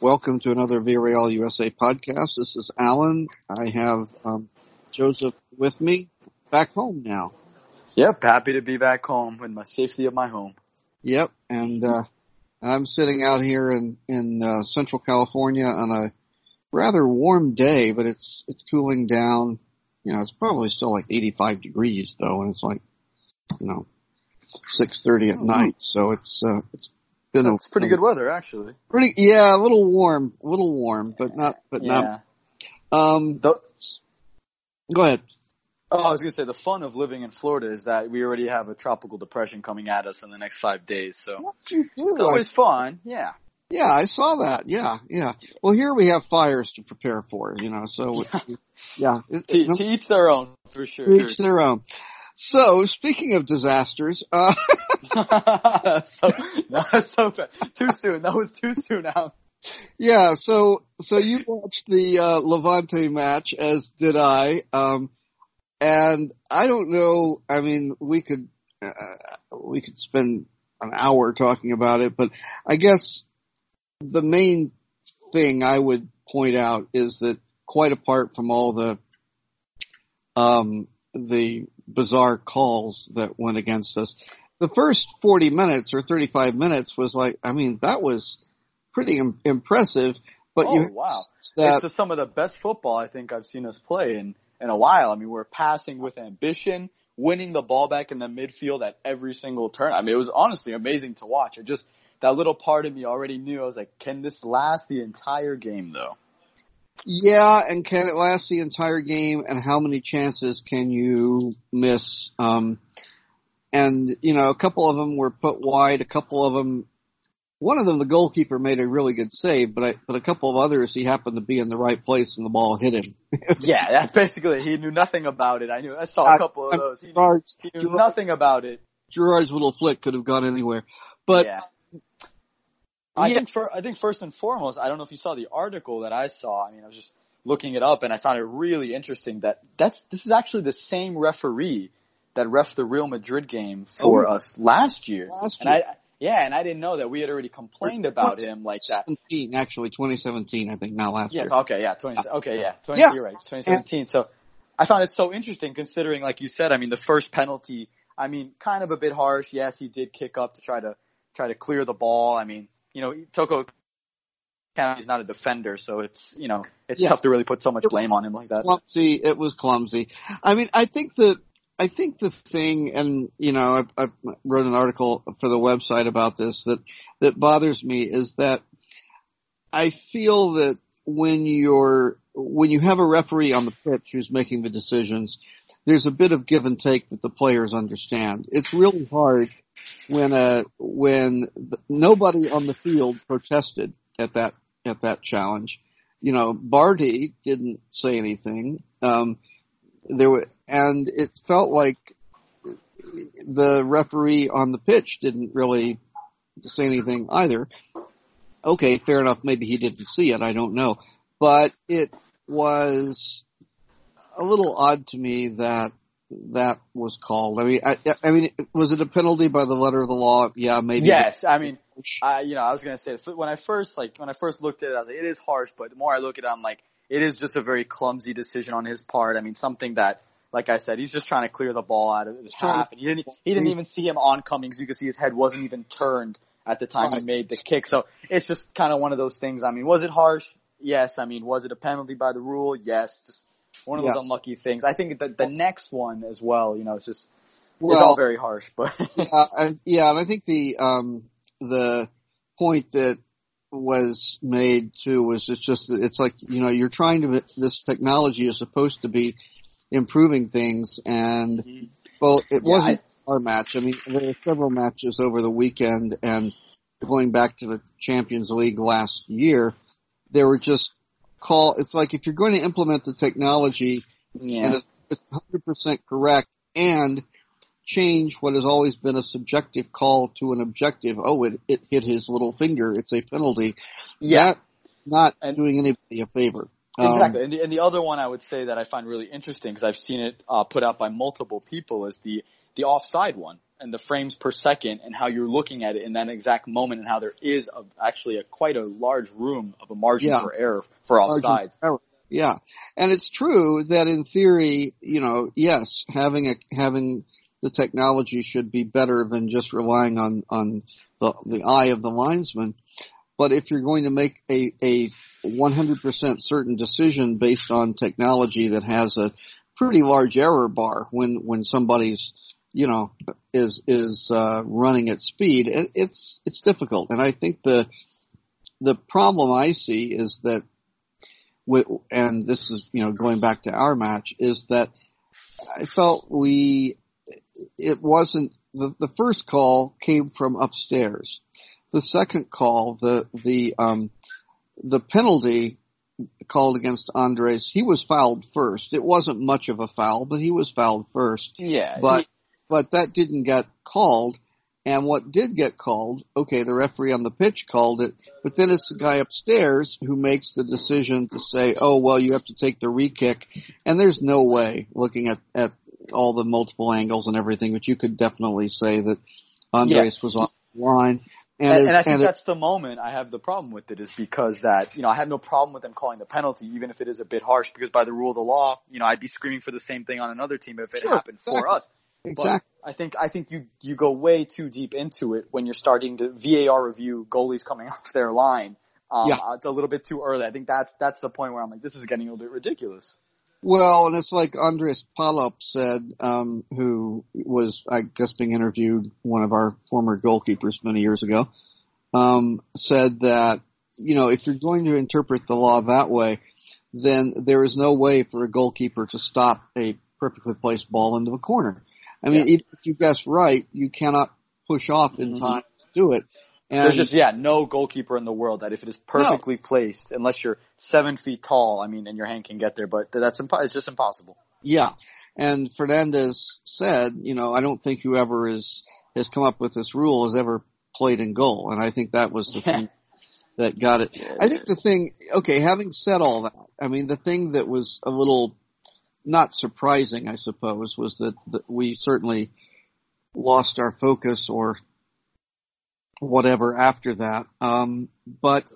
welcome to another VRL USA podcast. This is Alan. I have um, Joseph with me, back home now. Yep, happy to be back home in my safety of my home. Yep, and uh, I'm sitting out here in in uh, Central California on a rather warm day, but it's it's cooling down. You know, it's probably still like 85 degrees though, and it's like you know 6:30 at night, so it's uh, it's been It's a, pretty good weather, actually. Pretty, yeah, a little warm, a little warm, but not, but Yeah. not. Um, The, go ahead. oh, I was gonna say the fun of living in Florida is that we already have a tropical depression coming at us in the next five days, so it's always fun. Yeah. Yeah, I saw that. Yeah, yeah. Well, here we have fires to prepare for, you know, so yeah, it, To, to each their own, for sure. to each their own. So, speaking of disasters, uh, so, no, so too soon. That was too soon. Now. yeah, so, so you watched the, uh, Levante match, as did I, um, and I don't know, I mean, we could, uh, we could spend an hour talking about it, but I guess the main thing I would point out is that quite apart from all the, um, the bizarre calls that went against us, the first 40 minutes or 35 minutes was like, I mean, that was pretty Im- impressive, but oh you, wow. that, it's some of the best football I think I've seen us play in in a while. I mean, we're passing with ambition, winning the ball back in the midfield at every single turn. I mean, it was honestly amazing to watch. It just that little part of me already knew. I was like, can this last the entire game though? Yeah, and can it last the entire game? And how many chances can you miss? Um, and you know, a couple of them were put wide. A couple of them, one of them, the goalkeeper made a really good save, but I, but a couple of others, he happened to be in the right place and the ball hit him. yeah, that's basically. He knew nothing about it. I knew. I saw a couple of those. He knew, he knew nothing about it. Gerard's little flick could have gone anywhere, but yeah. I Yeah. think for I think first and foremost, I don't know if you saw the article that I saw. I mean, I was just looking it up and I found it really interesting that that's this is actually the same referee that ref the Real Madrid game for Oh. us last year. Last And I yeah, and I didn't know that we had already complained about him like that. actually 2017, I think, not last Yeah, year. okay, yeah, 20, okay, yeah, 20, Yeah. you're right, 2017. So I found it so interesting considering, like you said, I mean, the first penalty, I mean, kind of a bit harsh. Yes, he did kick up to try to, try to clear the ball. I mean, you know, Toko He's not a defender, so it's, you know, it's Yeah. tough to really put so much blame on him like that. clumsy. It was clumsy. I mean, I think that I think the thing, and you know, I, I wrote an article for the website about this that that bothers me is that I feel that when you're when you have a referee on the pitch who's making the decisions, there's a bit of give and take that the players understand. It's really hard when uh when the, nobody on the field protested at that at that challenge. You know, Barty didn't say anything. Um, there were, and it felt like the referee on the pitch didn't really say anything either. Okay, fair enough. Maybe he didn't see it. I don't know, but it was a little odd to me that that was called. I mean, I, I mean, was it a penalty by the letter of the law? Yeah, maybe. Yes, I mean, I, you know, I was gonna say when I first like when I first looked at it, I was like, it is harsh, but the more I look at it, I'm like, it is just a very clumsy decision on his part. I mean, something that, like I said, he's just trying to clear the ball out of his half, and he didn't he didn't even see him oncoming, so you could see his head wasn't even turned at the time he made the kick. So it's just kind of one of those things. I mean, was it harsh? Yes. I mean, was it a penalty by the rule? Yes. Just one of those unlucky things. I think that the next one as well, you know, it's just it's all very harsh, but yeah, I, yeah, and I think the um the point that was made too was it's just it's like you know you're trying to this technology is supposed to be improving things and well it Yeah, wasn't our match. I mean there were several matches over the weekend and going back to the champions league last year there were just call it's like if you're going to implement the technology yeah. and it's, it's 100% correct and change what has always been a subjective call to an objective. Oh, it, it hit his little finger. It's a penalty. Yeah. That, not And- doing anybody a favor. Um, Exactly. And the, and the other one I would say that I find really interesting because I've seen it uh, put out by multiple people is the the offside one. And the frames per second and how you're looking at it in that exact moment and how there is a, actually a quite a large room of a margin Yeah. for error for offsides. Yeah. And it's true that in theory, you know, yes, having a, having the technology should be better than just relying on, on the, the eye of the linesman. But if you're going to make a, a 100% certain decision based on technology that has a pretty large error bar when, when somebody's, you know, is, is, uh, running at speed, it, it's, it's difficult. And I think the, the problem I see is that and this is, you know, going back to our match, is that I felt we, it wasn't, the, the first call came from upstairs. The second call, the, the, um, the penalty called against Andres, he was fouled first. It wasn't much of a foul, but he was fouled first. Yeah, But, but that didn't get called. And what did get called, okay, the referee on the pitch called it, but then it's the guy upstairs who makes the decision to say, oh, well, you have to take the re-kick. And there's no way, looking at, at all the multiple angles and everything, but you could definitely say that Andres was on the line. And, and, and I think and it- that's the moment I have the problem with it is because that, you know, I have no problem with them calling the penalty, even if it is a bit harsh, because by the rule of the law, you know, I'd be screaming for the same thing on another team if it Sure, happened for exactly. But. I think, I think you, you go way too deep into it when you're starting to VAR review goalies coming off their line. Um, Yeah. it's a little bit too early. I think that's, that's the point where I'm like, this is getting a little bit ridiculous. Well, and it's like Andres Palop said, um, who was, I guess, being interviewed, one of our former goalkeepers many years ago, um, said that, you know, if you're going to interpret the law that way, then there is no way for a goalkeeper to stop a perfectly placed ball into a corner. I mean, Yeah. even if you guess right, you cannot push off in Mhm. time to do it. And There's just, yeah, no goalkeeper in the world that if it is perfectly placed, unless you're seven feet tall, I mean, and your hand can get there, but that's impo- it's just impossible. Yeah. And Fernandez said, you know, I don't think whoever is, has come up with this rule has ever played in goal. And I think that was the Yeah. thing that got it. I think the thing, okay, having said all that, I mean, the thing that was a little not surprising, I suppose, was that, that we certainly lost our focus or whatever after that. Um, but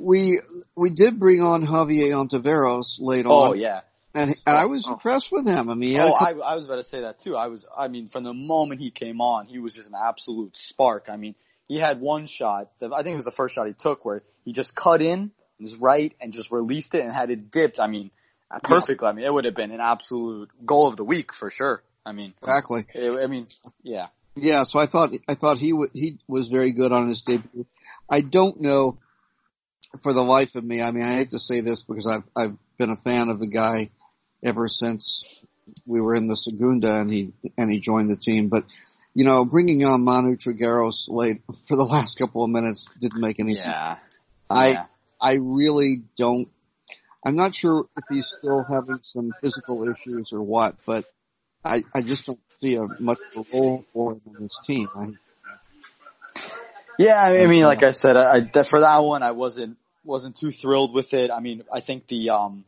we, we did bring on Javier Ontiveros late Oh on. yeah. And, and I was impressed with him. I mean, he had a Oh, couple- I, I was about to say that too. I was, I mean, from the moment he came on, he was just an absolute spark. I mean, he had one shot, that- I think it was the first shot he took where he just cut in, his right, and just released it and had it dipped. I mean, perfectly. I mean, it would have been an absolute goal of the week for sure. I mean, exactly. it, I mean, yeah. Yeah, so I thought I thought he w- he was very good on his debut. I don't know for the life of me. I mean, I hate to say this because I've I've been a fan of the guy ever since we were in the Segunda and he and he joined the team. But you know, bringing on Manu Trigueros late for the last couple of minutes didn't make any sense. Yeah. I Yeah. I really don't. I'm not sure if he's still having some physical issues or what, but I I just don't see a much of a role for him in this team. I, Yeah, I mean, like I said, I, I for that one, I wasn't wasn't too thrilled with it. I mean, I think the um,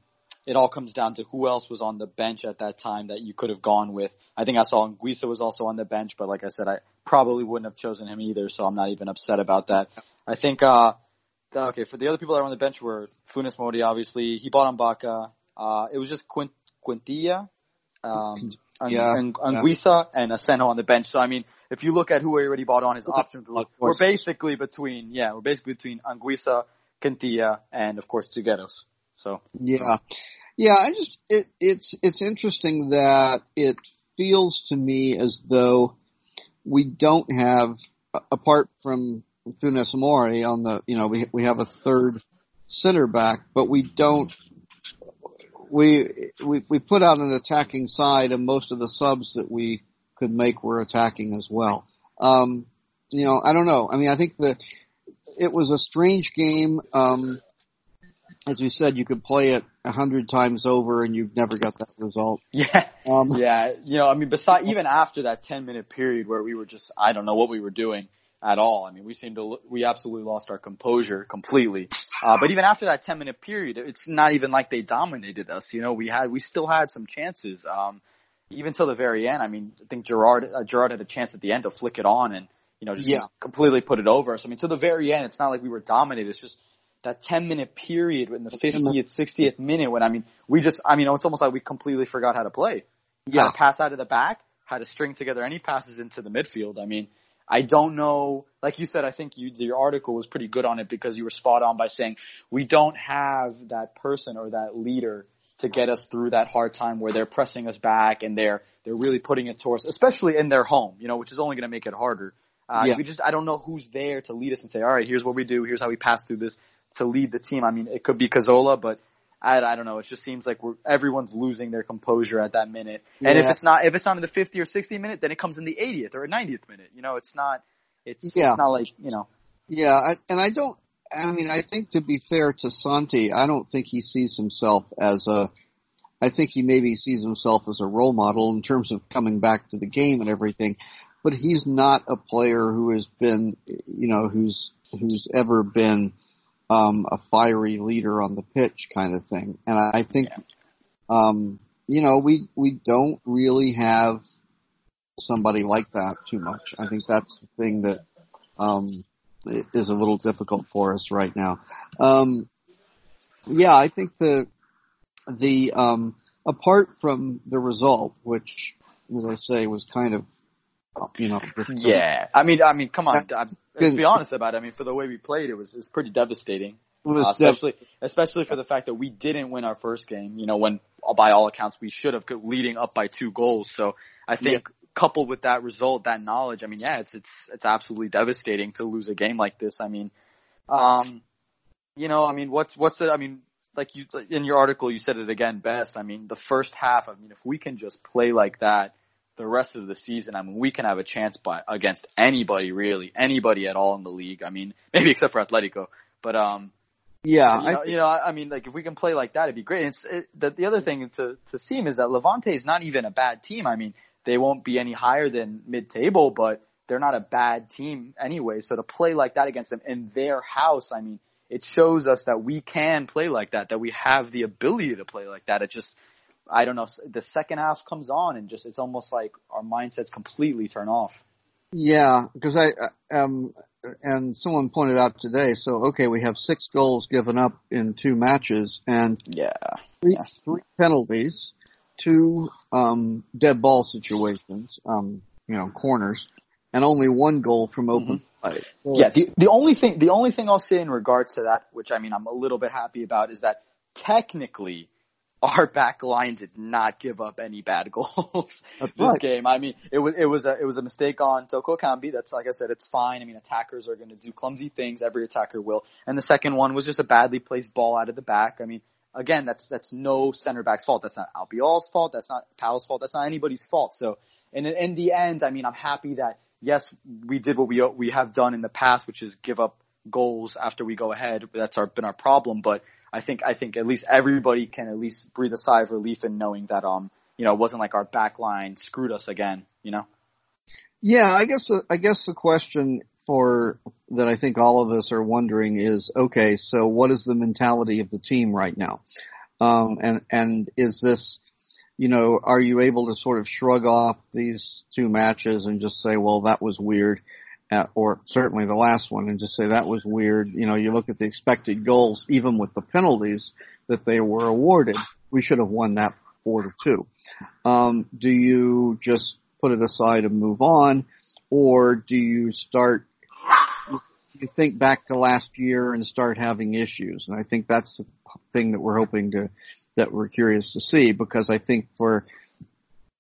it all comes down to who else was on the bench at that time that you could have gone with. I think I saw Guisa was also on the bench, but like I said, I probably wouldn't have chosen him either, so I'm not even upset about that. I think, uh, okay, for the other people that were on the bench were Funes Mori, obviously. He bought Bacca. Uh, it was just Quint, Quintilla, um, and, Yeah, and, yeah. Anguissa and Asenjo on the bench. So I mean, if you look at who we already bought on his options, we're, we're basically between, yeah, we're basically between Anguissa, Quintilla, and of course Trigueros. So yeah, yeah. I just it it's it's interesting that it feels to me as though we don't have apart from Funes Mori on the you know we we have a third center back, but we don't. We we we put out an attacking side, and most of the subs that we could make were attacking as well. Um, you know, I don't know. I mean, I think that it was a strange game. Um, as we said, you could play it a hundred times over and you've never got that result. yeah, Um, yeah, you know, I mean, beside even after that 10 minute period where we were just, I don't know what we were doing at all. I mean, we seemed to, we absolutely lost our composure completely. Uh, but even after that 10 minute period, it's not even like they dominated us. You know, we had, we still had some chances. Um, even till the very end, I mean, I think Gerard uh, Gerard had a chance at the end to flick it on and you know just Yeah. completely put it over. So I mean, to the very end, it's not like we were dominated. It's just that 10 minute period in the 50th, 60th minute when I mean, we just I mean, it's almost like we completely forgot how to play. How Yeah. to pass out of the back, how to string together any passes into the midfield. I mean, I don't know. Like you said, I think you, your article was pretty good on it because you were spot on by saying we don't have that person or that leader to get us through that hard time where they're pressing us back and they're they're really putting it towards, especially in their home, you know, which is only going to make it harder. Uh, Yeah. we just I don't know who's there to lead us and say, all right, here's what we do, here's how we pass through this to lead the team. I mean, it could be Cazorla, but I, I don't know. It just seems like we're everyone's losing their composure at that minute. And if it's not if it's not in the 50 or 60 minute, then it comes in the 80th or 90th minute. You know, it's not it's Yeah. it's not like you know. Yeah, I, and I don't. I mean, I think to be fair to Santi, I don't think he sees himself as a. I think he maybe sees himself as a role model in terms of coming back to the game and everything, but he's not a player who has been, you know, who's who's ever been um, a fiery leader on the pitch kind of thing. And I, think, um, you know, we we don't really have somebody like that too much. I think that's the thing that um, is a little difficult for us right now. Um, yeah, I think the the um, apart from the result, which as I say was kind of uh, you know Yeah, I mean, I mean, come on. I, let's be honest about it. I mean, for the way we played, it was it was pretty devastating. it was Uh, def- especially especially for the fact that we didn't win our first game. You know, when uh, by all accounts we should have, leading up by two goals. So I think coupled with that result, that knowledge, I mean, yeah, it's it's it's absolutely devastating to lose a game like this. I mean, um, you know, I mean, what's what's it? I mean, like you in your article, you said it again best. I mean, the first half. I mean, if we can just play like that. The rest of the season, I mean, we can have a chance by against anybody really, anybody at all in the league. I mean, maybe except for Atletico, but um, yeah, you know, I, you know, I mean, like if we can play like that, it'd be great. It's it, the the other thing to to seem is that Levante is not even a bad team. I mean, they won't be any higher than mid table, but they're not a bad team anyway. So to play like that against them in their house, I mean, it shows us that we can play like that, that we have the ability to play like that. It just, I don't know, the second half comes on and just it's almost like our mindsets completely turn off. Yeah, because I um and someone pointed out today. So okay, we have six goals given up in two matches and Yeah. three, Yeah. three penalties, two um dead ball situations, um you know corners, and only one goal from open play. So Yeah, the the only thing the only thing I'll say in regards to that, which I mean I'm a little bit happy about, is that technically our back line did not give up any bad goals this right. game. I mean, it was it was a it was a mistake on Toko Ekambi. That's like I said, it's fine. I mean, attackers are going to do clumsy things. Every attacker will. And the second one was just a badly placed ball out of the back. I mean, again, that's that's no center back's fault. That's not Albiol's fault. That's not Pau's fault. That's not anybody's fault. So, in in the end, I mean, I'm happy that yes, we did what we we have done in the past, which is give up goals after we go ahead. That's our been our problem, but I think I think at least everybody can at least breathe a sigh of relief in knowing that um you know it wasn't like our back line screwed us again. You know. Yeah, I guess I guess the question for that I think all of us are wondering is okay, so what is the mentality of the team right now? Um, and and is this, you know, are you able to sort of shrug off these two matches and just say, well, that was weird, uh, or certainly the last one, and just say that was weird. You know, you look at the expected goals, even with the penalties that they were awarded, we should have won that four to two. Um, do you just put it aside and move on, or do you start? You think back to last year and start having issues, and I think that's the thing that we're hoping to, that we're curious to see, because I think for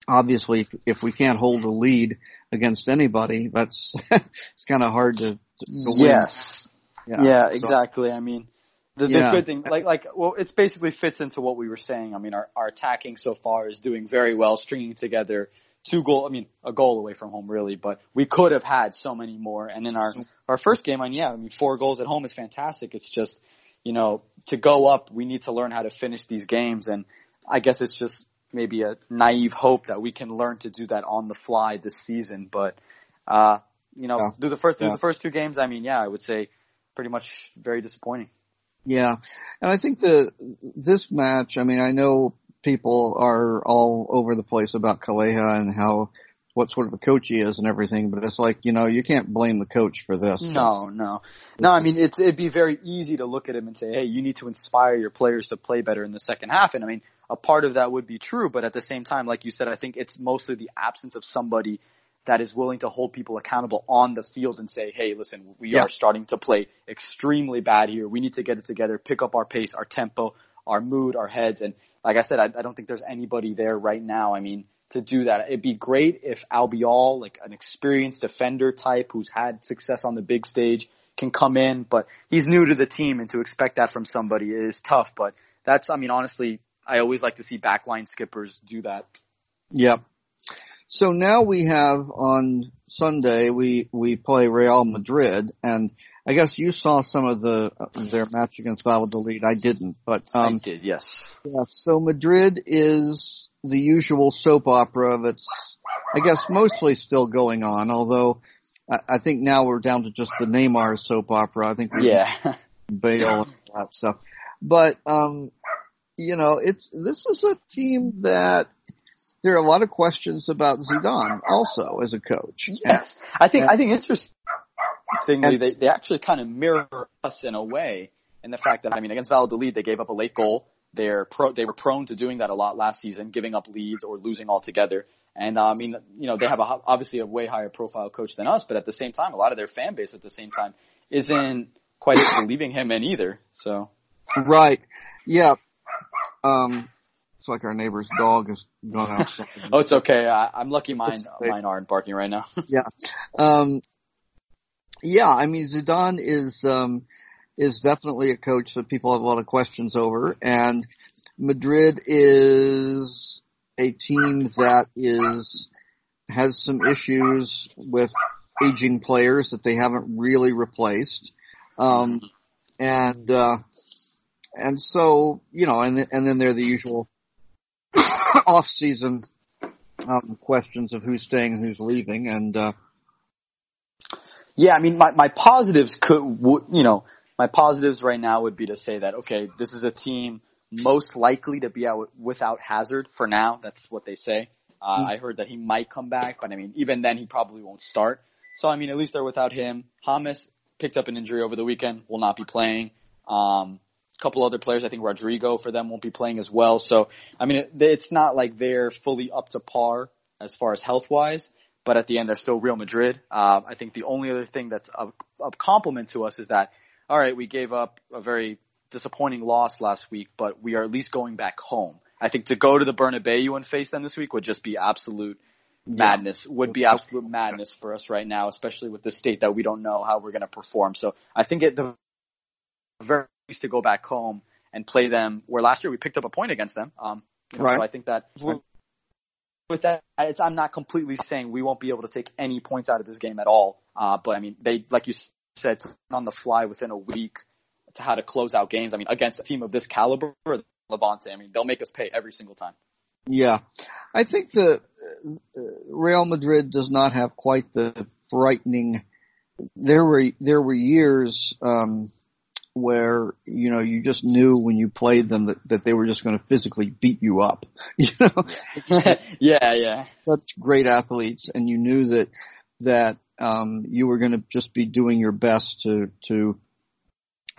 obviously if we can't hold a lead against anybody, that's it's kind of hard to, to. Yes. Yeah, so- exactly. I mean, the, the Yeah. good thing, like, like, well, it's basically fits into what we were saying. I mean, our, our attacking so far is doing very well, stringing together two goal, I mean, a goal away from home really, but we could have had so many more. And in our, our first game, and yeah, I mean, four goals at home is fantastic. It's just, you know, to go up, we need to learn how to finish these games. And I guess it's just maybe a naive hope that we can learn to do that on the fly this season. But, uh, you know, Yeah. through the first, through Yeah. the first two games, I mean, yeah, I would say pretty much very disappointing. Yeah, and I think the this match. I mean, I know people are all over the place about Calleja and how what sort of a coach he is and everything, but it's like, you know, you can't blame the coach for this. No, no. No, I mean, it's, it'd be very easy to look at him and say, hey, you need to inspire your players to play better in the second half. And I mean, a part of that would be true, but at the same time, like you said, I think it's mostly the absence of somebody that is willing to hold people accountable on the field and say, hey, listen, we yeah. are starting to play extremely bad here. We need to get it together, pick up our pace, our tempo, our mood, our heads. And like I said, I, I don't think there's anybody there right now. I mean, to do that. It'd be great if Albiol, like an experienced defender type who's had success on the big stage, can come in, but he's new to the team and to expect that from somebody is tough. But that's, I mean, honestly, I always like to see backline skippers do that. Yep. So now we have on Sunday we we play Real Madrid, and I guess you saw some of the their match against Valladolid. I didn't, but um, I did. Yes. Yeah. So Madrid is the usual soap opera that's, I guess, mostly still going on. Although I, I think now we're down to just the Neymar soap opera. I think we yeah, Bale and all that stuff. But um, you know, it's this is a team that there are a lot of questions about Zidane also as a coach. Yes, I think and, I think interestingly they they actually kind of mirror us in a way in the fact that I mean against Valladolid they gave up a late goal. They're pro, they were prone to doing that a lot last season, giving up leads or losing altogether. And uh, I mean, you know, they have a, obviously a way higher profile coach than us, but at the same time, a lot of their fan base at the same time isn't quite believing him in either. So. Right. Yeah. Um, it's like our neighbor's dog has gone out. oh, it's okay. I, am lucky mine mine aren't barking right now. yeah. Um, yeah. I mean, Zidane is um, is definitely a coach that people have a lot of questions over, and Madrid is a team that is has some issues with aging players that they haven't really replaced. Um, and, uh, and so, you know, and, and then there are the usual off season um, questions of who's staying and who's leaving, and uh, yeah, I mean, my my positives could, would, you know, my positives right now would be to say that okay, this is a team most likely to be out without Hazard for now. That's what they say. Uh, mm-hmm. I heard that he might come back, but I mean, even then he probably won't start. So I mean, at least they're without him. James picked up an injury over the weekend, will not be playing. Um, couple other players. I think Rodrigo for them won't be playing as well. So, I mean, it, it's not like they're fully up to par as far as health wise, but at the end, they're still Real Madrid. Uh, I think the only other thing that's a, a compliment to us is that, all right, we gave up a very disappointing loss last week, but we are at least going back home. I think to go to the Bernabeu and face them this week would just be absolute madness would be absolute madness for us right now, especially with the state that we don't know how we're going to perform. So I think at the very to go back home and play them. Where last year we picked up a point against them. Um, you know, right. So I think that with that, I'm not completely saying we won't be able to take any points out of this game at all. Uh, but I mean, they, like you said, on the fly within a week to how to close out games. I mean, against a team of this caliber, Levante, I mean, they'll make us pay every single time. Yeah, I think the uh, Real Madrid does not have quite the frightening. There were there were years um, where you know you just knew when you played them that, that they were just going to physically beat you up. You know, yeah, yeah. Such great athletes, and you knew that that um, you were going to just be doing your best to to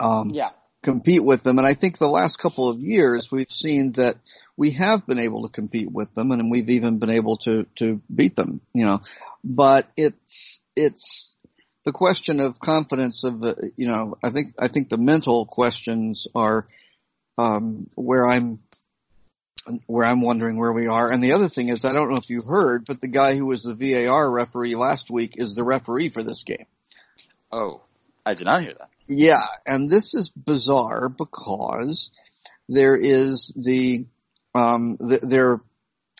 um, yeah compete with them. And I think the last couple of years we've seen that we have been able to compete with them, and we've even been able to to beat them. You know, but it's it's the question of confidence of the, you know, I think, I think the mental questions are, um, where I'm, where I'm wondering where we are. And the other thing is, I don't know if you heard, but the guy who was the VAR referee last week is the referee for this game. Oh, I did not hear that. Yeah, and this is bizarre because there is the, um, the, there,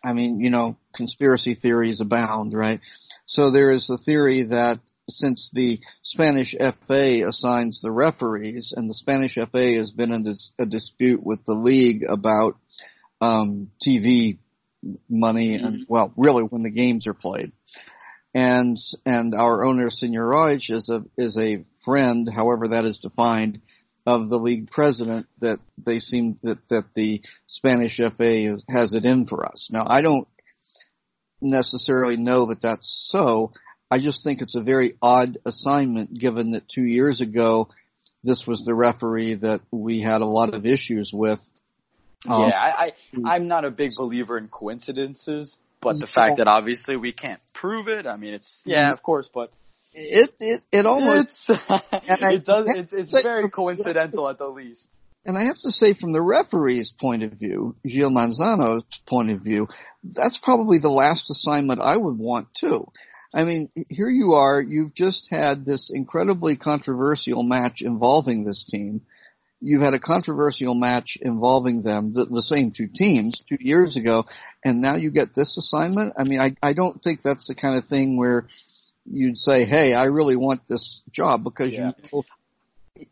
I mean, you know, conspiracy theories abound, right? So there is the theory that since the Spanish FA assigns the referees, and the Spanish FA has been in a dispute with the league about um, TV money and mm-hmm. well, really when the games are played. And and our owner Senor Roig is a is a friend, however that is defined, of the league president that they seem that that the Spanish FA has it in for us. Now I don't necessarily know that that's so. I just think it's a very odd assignment given that two years ago this was the referee that we had a lot of issues with. Um, yeah, I, I I'm not a big believer in coincidences, but the fact that obviously we can't prove it, I mean, it's yeah, of course, but it it it almost it does it's it's very coincidental at the least. And I have to say, from the referee's point of view, Gil Manzano's point of view, that's probably the last assignment I would want too. I mean, here you are, you've just had this incredibly controversial match involving this team. You've had a controversial match involving them, the, the same two teams, two years ago, and now you get this assignment? I mean, I, I don't think that's the kind of thing where you'd say, "Hey, I really want this job," because yeah. you.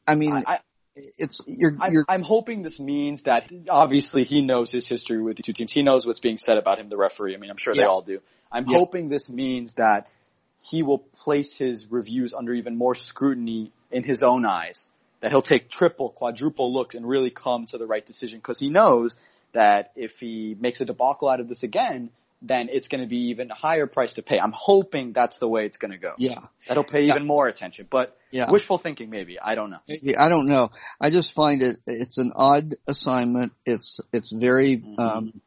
I mean, I, it's you're, you're. I'm, hoping this means that obviously he knows his history with the two teams. He knows what's being said about him, the referee. I mean, I'm sure yeah. they all do. I'm yeah. hoping this means that he will place his reviews under even more scrutiny in his own eyes. That he'll take triple, quadruple looks and really come to the right decision because he knows that if he makes a debacle out of this again, then it's going to be even a higher price to pay. I'm hoping that's the way it's going to go. Yeah. That'll pay yeah. even more attention, but yeah. wishful thinking maybe. I don't know. I don't know. I just find it, it's an odd assignment. It's, it's very, mm-hmm. um,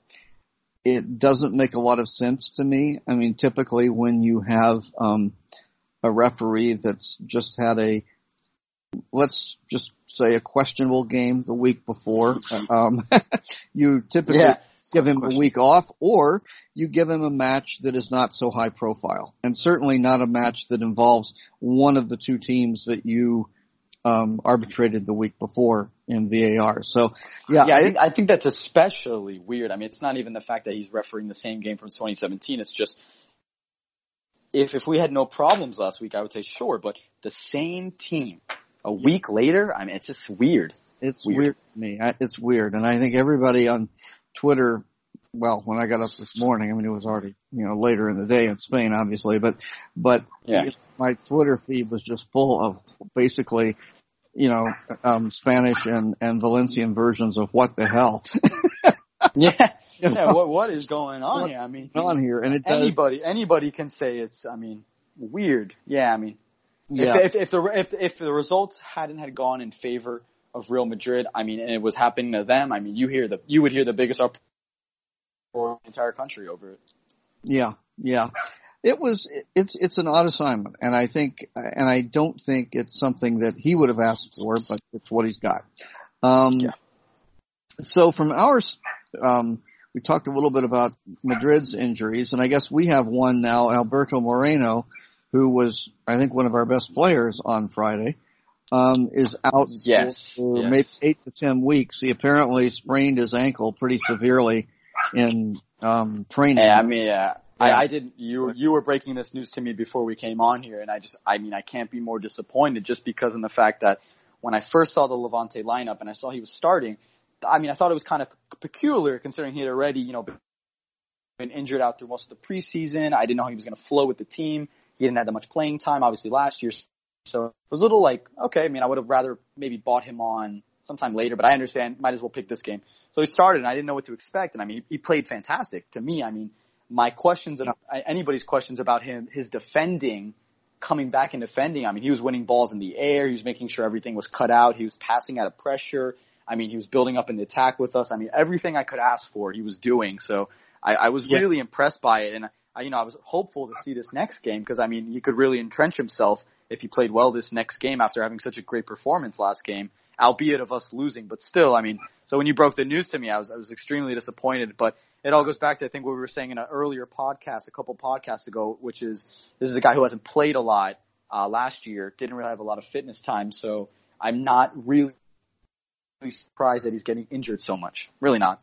it doesn't make a lot of sense to me. I mean, typically when you have, um, a referee that's just had a, let's just say a questionable game the week before, um, you typically, yeah give him a week off or you give him a match that is not so high profile and certainly not a match that involves one of the two teams that you um, arbitrated the week before in VAR. So yeah, yeah, I think, I think that's especially weird. I mean, it's not even the fact that he's refereeing the same game from 2017. It's just if if we had no problems last week, I would say sure, but the same team a week later, I mean, it's just weird. It's weird, weird to me. It's weird, and I think everybody on Twitter, well, when I got up this morning, I mean, it was already, you know, later in the day in Spain, obviously, but, but yeah. my Twitter feed was just full of basically, you know, um, Spanish and, and Valencian versions of what the hell. yeah. You know, yeah, what what is going on here? I mean, on here, and it does, anybody anybody can say it's. I mean, weird. Yeah, I mean, yeah. If, if, if the if, if the results hadn't had gone in favor of Real Madrid. I mean, and it was happening to them. I mean, you hear the you would hear the biggest uproar for the entire country over it. Yeah, yeah. It was it's it's an odd assignment, and I think and I don't think it's something that he would have asked for, but it's what he's got. Um, yeah. So from ours, um, we talked a little bit about Madrid's injuries, and I guess we have one now, Alberto Moreno, who was I think one of our best players on Friday um, is out yes, for, yes. maybe eight to ten weeks. He apparently sprained his ankle pretty severely in um, training. Yeah, I mean, yeah. I, I did. You you were breaking this news to me before we came on here, and I just, I mean, I can't be more disappointed just because of the fact that when I first saw the Levante lineup and I saw he was starting, I mean, I thought it was kind of peculiar considering he had already, you know, been injured out through most of the preseason. I didn't know he was going to flow with the team. He didn't have that much playing time, obviously last year. So it was a little like, okay, I mean, I would have rather maybe bought him on sometime later, but I understand, might as well pick this game. So he started and I didn't know what to expect. And I mean, he, he played fantastic to me. I mean, my questions, about, anybody's questions about him, his defending, coming back and defending. I mean, he was winning balls in the air. He was making sure everything was cut out. He was passing out of pressure. I mean, he was building up in the attack with us. I mean, everything I could ask for, he was doing. So I, I was yeah. really impressed by it. And I, you know, I was hopeful to see this next game because I mean, he could really entrench himself if he played well this next game after having such a great performance last game, albeit of us losing, but still, I mean, so when you broke the news to me, I was, I was extremely disappointed, but it all goes back to, I think, what we were saying in an earlier podcast, a couple podcasts ago, which is, this is a guy who hasn't played a lot, uh, last year, didn't really have a lot of fitness time, so I'm not really surprised that he's getting injured so much. Really not.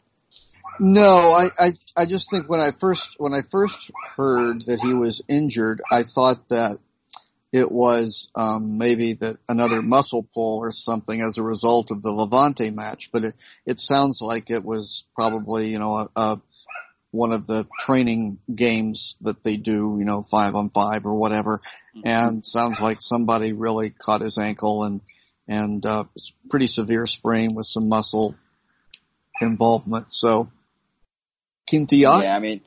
No, I, I, I just think when I first, when I first heard that he was injured, I thought that it was um, maybe that another muscle pull or something as a result of the Levante match, but it, it sounds like it was probably you know a, a, one of the training games that they do, you know, five on five or whatever, mm-hmm. and sounds like somebody really caught his ankle and and uh, it's pretty severe sprain with some muscle involvement. So, Quintilla. Yeah, I mean,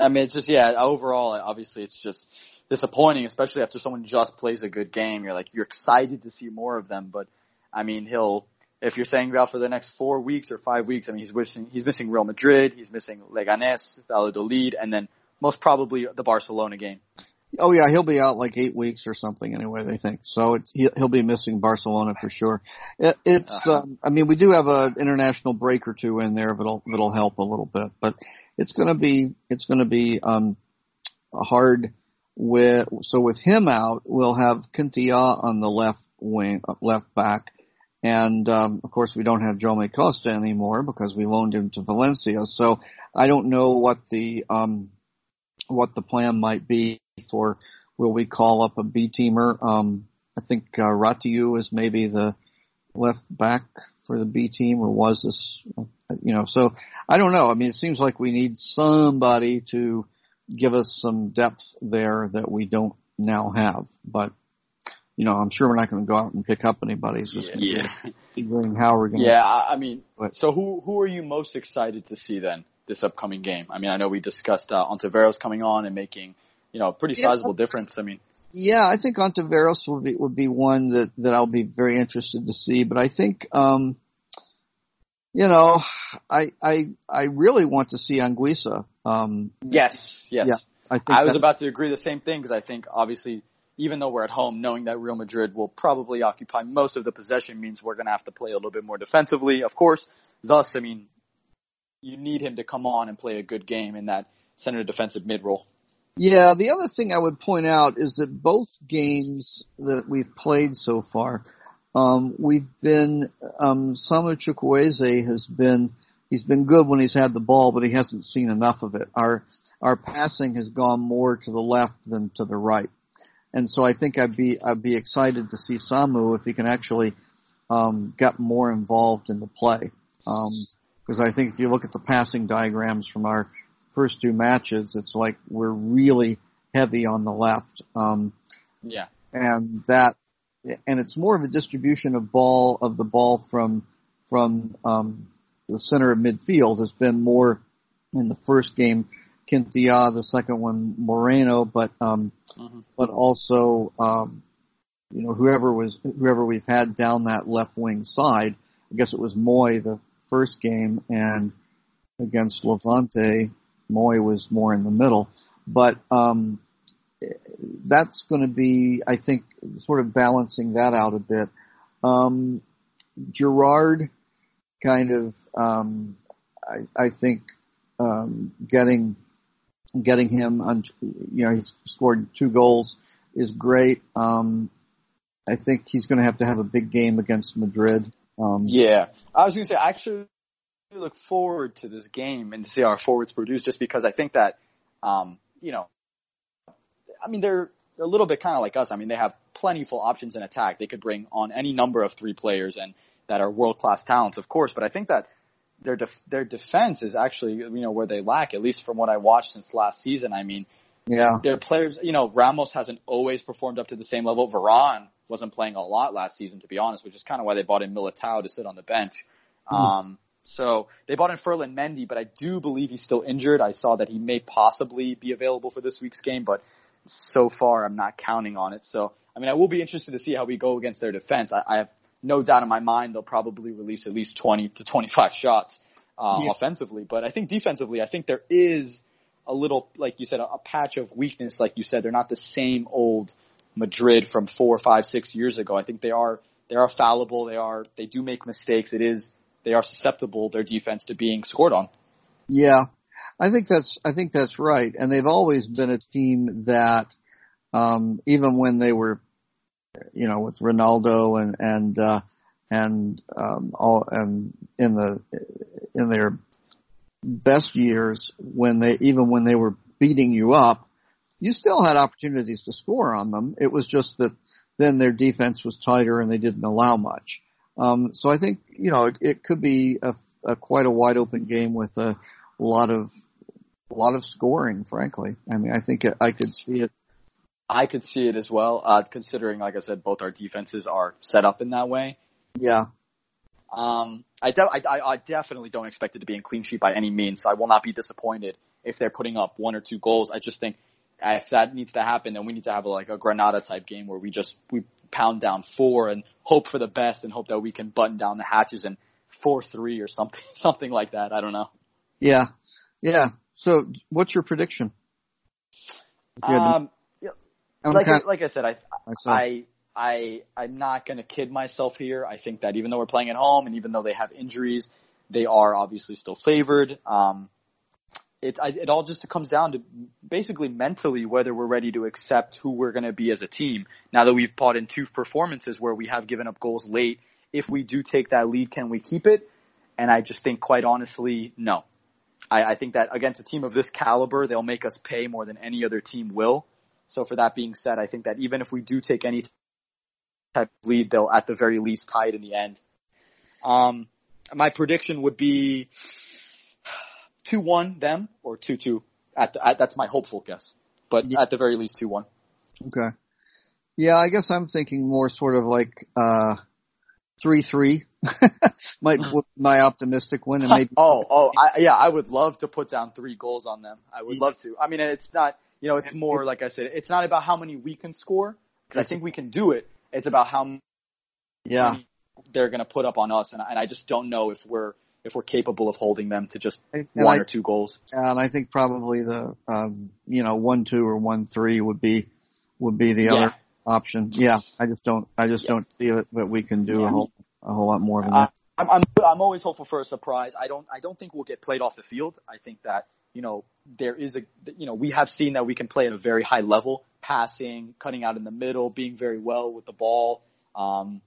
I mean, it's just yeah. Overall, obviously, it's just disappointing, especially after someone just plays a good game. You're like you're excited to see more of them, but I mean, he'll if you're saying about for the next four weeks or five weeks, I mean, he's missing he's missing Real Madrid, he's missing Leganes, Valladolid, and then most probably the Barcelona game. Oh yeah, he'll be out like eight weeks or something anyway. They think so. It's he'll be missing Barcelona for sure. It, it's uh-huh. um, I mean we do have an international break or two in there that'll that'll help a little bit, but it's gonna be it's gonna be um hard with so with him out we'll have Quintilla on the left wing left back, and um, of course we don't have Jaume Costa anymore because we loaned him to Valencia. So I don't know what the um what the plan might be for will we call up a B teamer? Um, I think uh, Ratiu is maybe the left back for the B team, or was this? You know, so I don't know. I mean, it seems like we need somebody to give us some depth there that we don't now have. But you know, I'm sure we're not going to go out and pick up anybody. It's just yeah. figuring how we're going. to. Yeah, I mean, but, so who who are you most excited to see then this upcoming game? I mean, I know we discussed uh, Ontiveros coming on and making you know, a pretty sizable yeah. difference. I mean, yeah, I think Ontiveros would be would be one that that I'll be very interested to see. But I think, um, you know, I I I really want to see Anguissa. Um, yes, yes. Yeah, I think I was about to agree the same thing because I think obviously. Even though we're at home, knowing that Real Madrid will probably occupy most of the possession means we're going to have to play a little bit more defensively, of course. Thus, I mean, you need him to come on and play a good game in that center defensive mid role. Yeah, the other thing I would point out is that both games that we've played so far, um, we've been, um, Samu Chukwueze has been, he's been good when he's had the ball, but he hasn't seen enough of it. Our, our passing has gone more to the left than to the right. And so I think I'd be, I'd be excited to see Samu if he can actually, um, get more involved in the play. Um, because I think if you look at the passing diagrams from our first two matches, it's like we're really heavy on the left. Um, yeah. And that, and it's more of a distribution of ball, of the ball from, from, um, the center of midfield has been more in the first game, Quintilla, the second one, Moreno, but, um, mm-hmm. but also, um, you know, whoever was, whoever we've had down that left wing side, I guess it was Moi the first game and against Levante, Moi was more in the middle, but um, that's going to be, I think, sort of balancing that out a bit. Um, Gerard, kind of, um, I, I think, um, getting getting him on, you know, he's scored two goals is great. Um, I think he's going to have to have a big game against Madrid. Um, yeah, I was going to say actually look forward to this game and to see our forwards produce just because I think that, um, you know, I mean, they're, they're a little bit kind of like us. I mean, they have plentiful options in attack. They could bring on any number of three players and that are world class talents, of course, but I think that their def- their defense is actually, you know, where they lack, at least from what I watched since last season. I mean, yeah, their players, you know, Ramos hasn't always performed up to the same level. Varane wasn't playing a lot last season, to be honest, which is kind of why they bought in Militao to sit on the bench. Mm. Um, so they bought in Ferland Mendy, but I do believe he's still injured. I saw that he may possibly be available for this week's game, but so far I'm not counting on it. So, I mean, I will be interested to see how we go against their defense. I, I have no doubt in my mind they'll probably release at least 20 to 25 shots uh, yeah. offensively, but I think defensively, I think there is a little, like you said, a, a patch of weakness. Like you said, they're not the same old Madrid from four, five, six years ago. I think they are they are fallible. They are they do make mistakes. It is they are susceptible their defense to being scored on. Yeah, I think that's I think that's right, and they've always been a team that um, even when they were, you know, with Ronaldo and and uh, and um, all and in the in their best years when they even when they were beating you up, you still had opportunities to score on them. It was just that then their defense was tighter and they didn't allow much. Um, so I think, you know, it, it could be a, a, quite a wide open game with a lot of, a lot of scoring, frankly. I mean, I think I could see it I could see it as well, uh, considering, like I said, both our defenses are set up in that way. Yeah. Um, I, de- I, I definitely don't expect it to be in clean sheet by any means. So I will not be disappointed if they're putting up one or two goals. I just think if that needs to happen, then we need to have a, like a Granada type game where we just we pound down four and hope for the best and hope that we can button down the hatches and four three or something something like that. I don't know. Yeah, yeah. So what's your prediction? Um, like, kind of, like I said, I, I, I, I'm not going to kid myself here. I think that even though we're playing at home and even though they have injuries, they are obviously still favored. Um, it, I, it all just comes down to basically mentally whether we're ready to accept who we're going to be as a team. Now that we've bought in two performances where we have given up goals late, if we do take that lead, can we keep it? And I just think, quite honestly, no. I, I think that against a team of this caliber, they'll make us pay more than any other team will. So for that being said, I think that even if we do take any type of lead, they'll at the very least tie it in the end. Um, my prediction would be two one them or two two. At, the, at that's my hopeful guess, but yeah. at the very least two one. Okay. Yeah, I guess I'm thinking more sort of like uh three three. Might my optimistic one and maybe. oh, oh, I, yeah, I would love to put down three goals on them. I would love to. I mean, it's not, you know, it's more like I said, it's not about how many we can score because I think we can do it. It's about how yeah they're going to put up on us, and, and I just don't know if we're if we're capable of holding them to just and one I, or two goals. And I think probably the um, you know one two or one three would be would be the yeah. other option. Yeah, I just don't I just don't see it that we can do yeah. a whole a whole lot more than that. I'm, I'm I'm always hopeful for a surprise. I don't I don't think we'll get played off the field. I think that you know there is a you know we have seen that we can play at a very high level, passing, cutting out in the middle, being very well with the ball. Um,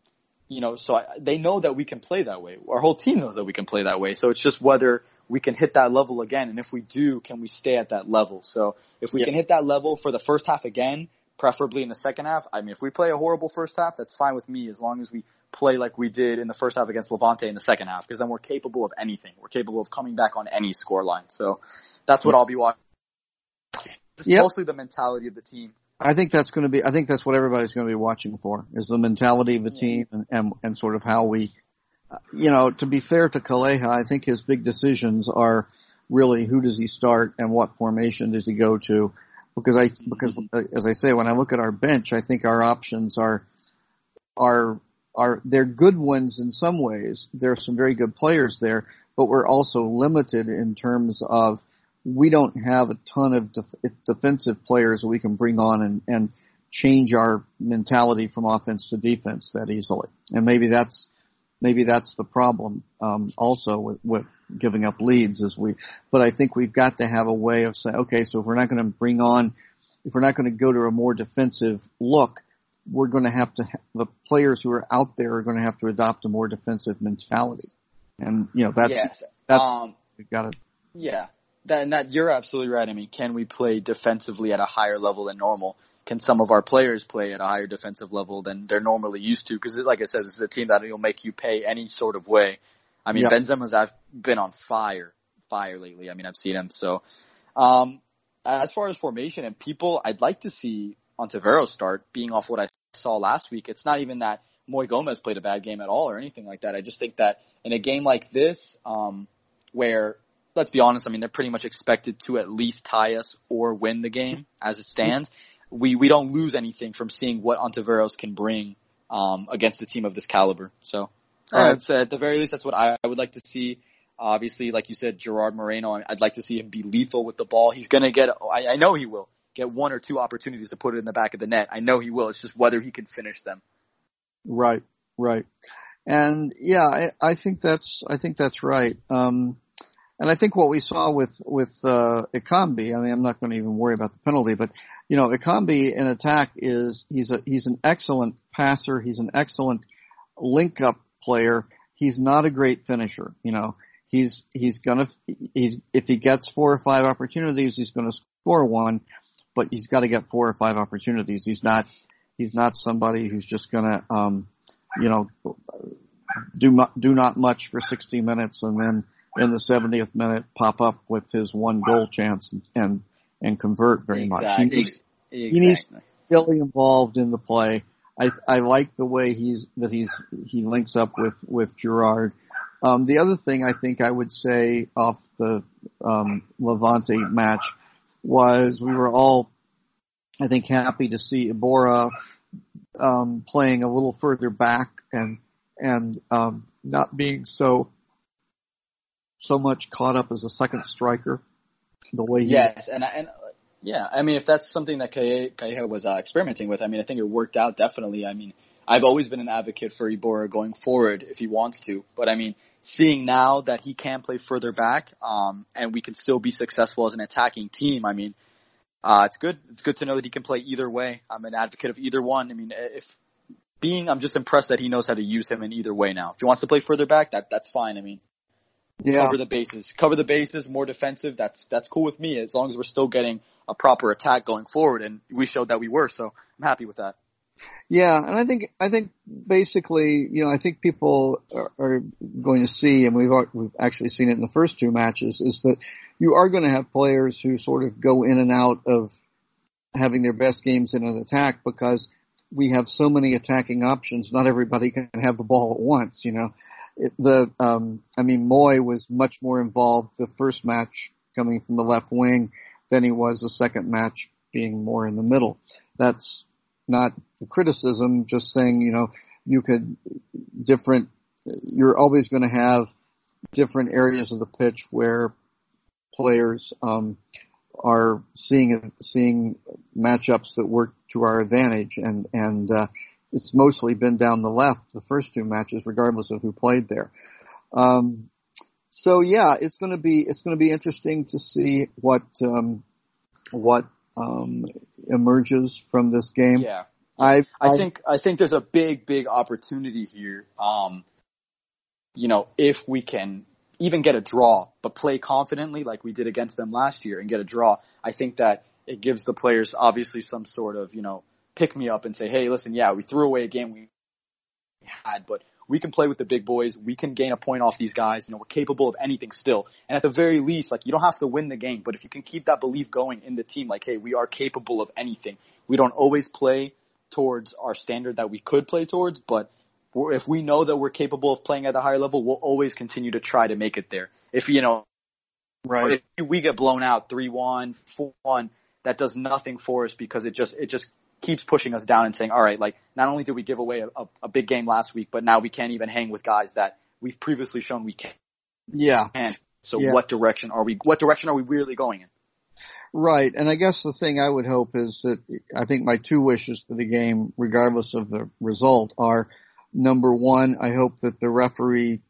you know, so I, they know that we can play that way. Our whole team knows that we can play that way. So it's just whether we can hit that level again, and if we do, can we stay at that level? So if we yeah. can hit that level for the first half again, preferably in the second half. I mean, if we play a horrible first half, that's fine with me as long as we play like we did in the first half against Levante in the second half, because then we're capable of anything. We're capable of coming back on any score line. So that's what I'll be watching. It's yep. mostly the mentality of the team. I think that's going to be. I think that's what everybody's going to be watching for is the mentality of the team and and, and sort of how we, you know, to be fair to Calleja, I think his big decisions are really who does he start and what formation does he go to, because I because mm-hmm. uh, as I say when I look at our bench, I think our options are are are they're good ones in some ways. There are some very good players there, but we're also limited in terms of we don't have a ton of def- defensive players that we can bring on and, and change our mentality from offense to defense that easily. And maybe that's maybe that's the problem um, also with, with giving up leads is we. But I think we've got to have a way of saying, okay, so if we're not going to bring on, if we're not going to go to a more defensive look, we're going to have to the players who are out there are going to have to adopt a more defensive mentality. And you know that's yes. that's um, we've got to. Yeah, that, and that you're absolutely right. I mean, can we play defensively at a higher level than normal? Can some of our players play at a higher defensive level than they're normally used to? Because, like I said, this is a team that will make you pay any sort of way. I mean, yep. Benzema's been on fire, fire lately. I mean, I've seen him. So, um, as far as formation and people, I'd like to see Ontiveros start being off what I saw last week. It's not even that Moi Gomez played a bad game at all or anything like that. I just think that in a game like this, um, where let's be honest. I mean, they're pretty much expected to at least tie us or win the game as it stands. We we don't lose anything from seeing what Ontiveros can bring um, against a team of this caliber. So uh, at the very least, that's what I, I would like to see. Obviously, like you said, Gerard Moreno. I'd like to see him be lethal with the ball. He's going to get. I, I know he will get one or two opportunities to put it in the back of the net. I know he will. It's just whether he can finish them. Right, right, and yeah, I, I think that's I think that's right. Um, and I think what we saw with with uh, Ekambi, I mean, I'm not going to even worry about the penalty, but you know, Ekambi in attack is he's a he's an excellent passer. He's an excellent link up player. He's not a great finisher. You know, he's he's gonna he's if he gets four or five opportunities, he's going to score one, but he's got to get four or five opportunities. He's not he's not somebody who's just going to um, you know do do not much for 60 minutes and then in the 70th minute pop up with his one goal chance and and, and convert very exactly. much. He needs, exactly. he needs still involved in the play. I I like the way he's that he's he links up with with Gerard. Um, the other thing I think I would say off the um, Levante match was we were all, I think, happy to see Iborra um, playing a little further back and and um, not being so so much caught up as a second striker. The way he yes, and and yeah, I mean if that's something that Calleja was uh, experimenting with, I mean I think it worked out definitely. I mean I've always been an advocate for Iborra going forward if he wants to, but I mean seeing now that he can play further back, um, and we can still be successful as an attacking team, I mean, uh, it's good. It's good to know that he can play either way. I'm an advocate of either one. I mean, if being, I'm just impressed that he knows how to use him in either way now. If he wants to play further back, that that's fine. I mean, yeah. cover the bases, cover the bases, more defensive. That's that's cool with me as long as we're still getting a proper attack going forward, and we showed that we were. So I'm happy with that. Yeah, and I think I think basically, you know, I think people are, are going to see, and we've we've actually seen it in the first two matches, is that you are going to have players who sort of go in and out of having their best games in an attack because we have so many attacking options. Not everybody can have the ball at once, you know. The, um, I mean, Moi was much more involved the first match coming from the left wing than he was the second match being more in the middle. That's not a criticism, just saying, you know, you could different, you're always going to have different areas of the pitch where players, um, are seeing seeing matchups that work to our advantage, and and uh, it's mostly been down the left the first two matches, regardless of who played there. Um, so yeah, it's going to be it's going to be interesting to see what um, what um, emerges from this game. Yeah, I I think I think there's a big big opportunity here. Um, you know, if we can even get a draw, but play confidently like we did against them last year and get a draw, I think that it gives the players obviously some sort of, you know, pick me up and say, hey, listen, yeah, we threw away a game we had, but we can play with the big boys. We can gain a point off these guys. You know, we're capable of anything still. And at the very least, like, you don't have to win the game, but if you can keep that belief going in the team, like, hey, we are capable of anything. We don't always play towards our standard that we could play towards, but if we know that we're capable of playing at a higher level, we'll always continue to try to make it there. If you know, right, if we get blown out three one, four one, that does nothing for us because it just it just keeps pushing us down and saying, all right, like not only did we give away a, a, a big game last week, but now we can't even hang with guys that we've previously shown we can. Yeah. And so yeah. what direction are we? What direction are we really going in? Right, and I guess the thing I would hope is that I think my two wishes for the game, regardless of the result, are number one, I hope that the referee,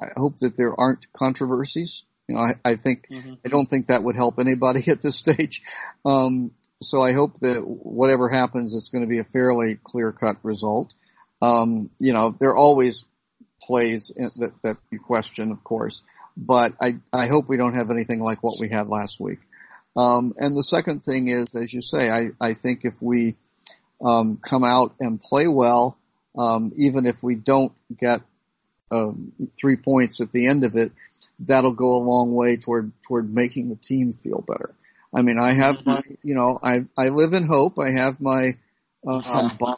I hope that there aren't controversies. You know, I, I think, mm-hmm. I don't think that would help anybody at this stage. Um, so I hope that whatever happens, it's going to be a fairly clear cut result. Um, you know, there are always plays that, that you question, of course, but I, I hope we don't have anything like what we had last week. Um, and the second thing is, as you say, I, I think if we, um, come out and play well, um, even if we don't get um, three points at the end of it, that'll go a long way toward toward making the team feel better. I mean, I have my, you know, I I live in hope. I have my uh, uh-huh.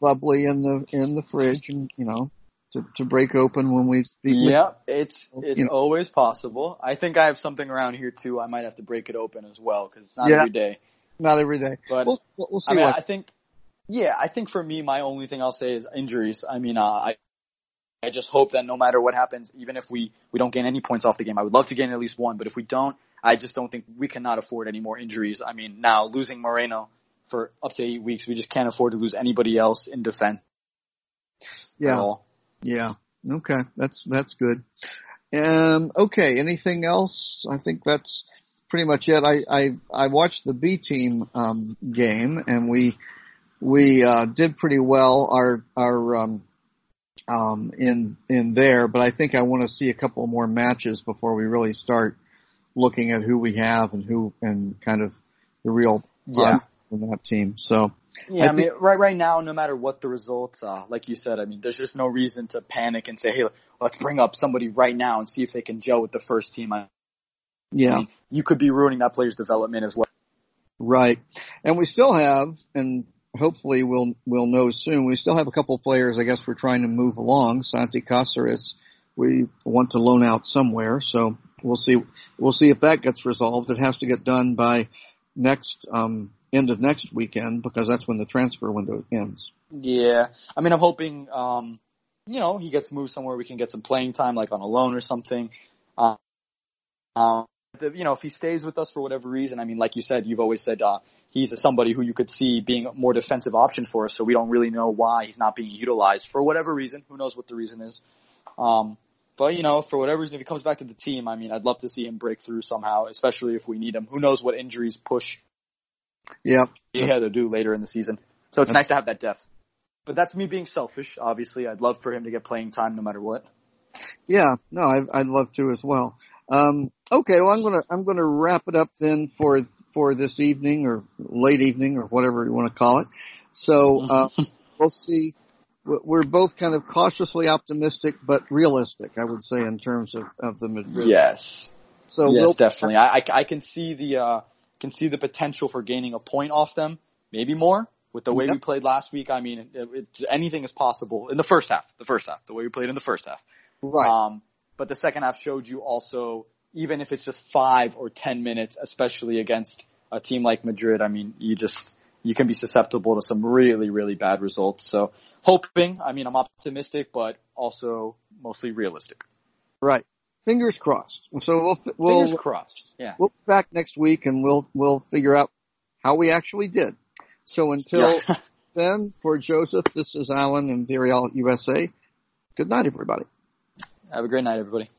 bubbly in the in the fridge, and you know, to to break open when we speak. Yeah, it's it's you know. always possible. I think I have something around here too. I might have to break it open as well because it's not yeah. every day. Not every day. But we'll, we'll see. I mean. I think yeah, I think for me, my only thing I'll say is injuries. I mean, uh, I, I just hope that no matter what happens, even if we, we don't gain any points off the game, I would love to gain at least one, but if we don't, I just don't think we cannot afford any more injuries. I mean, now losing Moreno for up to eight weeks, we just can't afford to lose anybody else in defense. Yeah. Yeah. Okay. That's, that's good. Um, okay. Anything else? I think that's pretty much it. I, I, I watched the B team, um, game and we, we uh, did pretty well our our um, um, in in there, but I think I want to see a couple more matches before we really start looking at who we have and who and kind of the real yeah in that team. So yeah, I, I mean, right right now, no matter what the results, uh, like you said, I mean, there's just no reason to panic and say, hey, let's bring up somebody right now and see if they can gel with the first team. I, yeah, mean, you could be ruining that player's development as well. Right. And we still have, and hopefully we'll we'll know soon. We still have a couple of players. I guess we're trying to move along. Santi Caceres, we want to loan out somewhere, so we'll see. We'll see if that gets resolved. It has to get done by next um, end of next weekend because that's when the transfer window ends. Yeah, I mean, I'm hoping, um, you know, he gets moved somewhere we can get some playing time, like on a loan or something. Um, um, you know, if he stays with us for whatever reason, I mean, like you said, you've always said uh, he's somebody who you could see being a more defensive option for us. So we don't really know why he's not being utilized for whatever reason. Who knows what the reason is? Um, but you know, for whatever reason, if he comes back to the team, I mean, I'd love to see him break through somehow, especially if we need him. Who knows what injuries push yeah. Yeah, they do later in the season. So it's nice to have that depth. But that's me being selfish. Obviously, I'd love for him to get playing time no matter what. Yeah, no, I, I'd love to as well. Um, okay, well, I'm gonna I'm gonna wrap it up then for for this evening or late evening or whatever you want to call it. So uh, we'll see. We're both kind of cautiously optimistic, but realistic, I would say, in terms of, of the Madrid. Yes. So yes, we'll, definitely. I, I, I can see the uh, can see the potential for gaining a point off them, maybe more. With the way yep. we played last week, I mean, it, it, anything is possible in the first half. The first half, the way we played in the first half. Right. Um, but the second half showed you also, even if it's just five or ten minutes, especially against a team like Madrid, I mean, you just you can be susceptible to some really, really bad results. So hoping, I mean, I'm optimistic, but also mostly realistic. Right fingers crossed. So we'll, we'll fingers crossed. Yeah. We'll be back next week and we'll, we'll figure out how we actually did. So until yeah. then, for Joseph, this is Alan in Villarreal USA. Good night, everybody. Have a great night, everybody.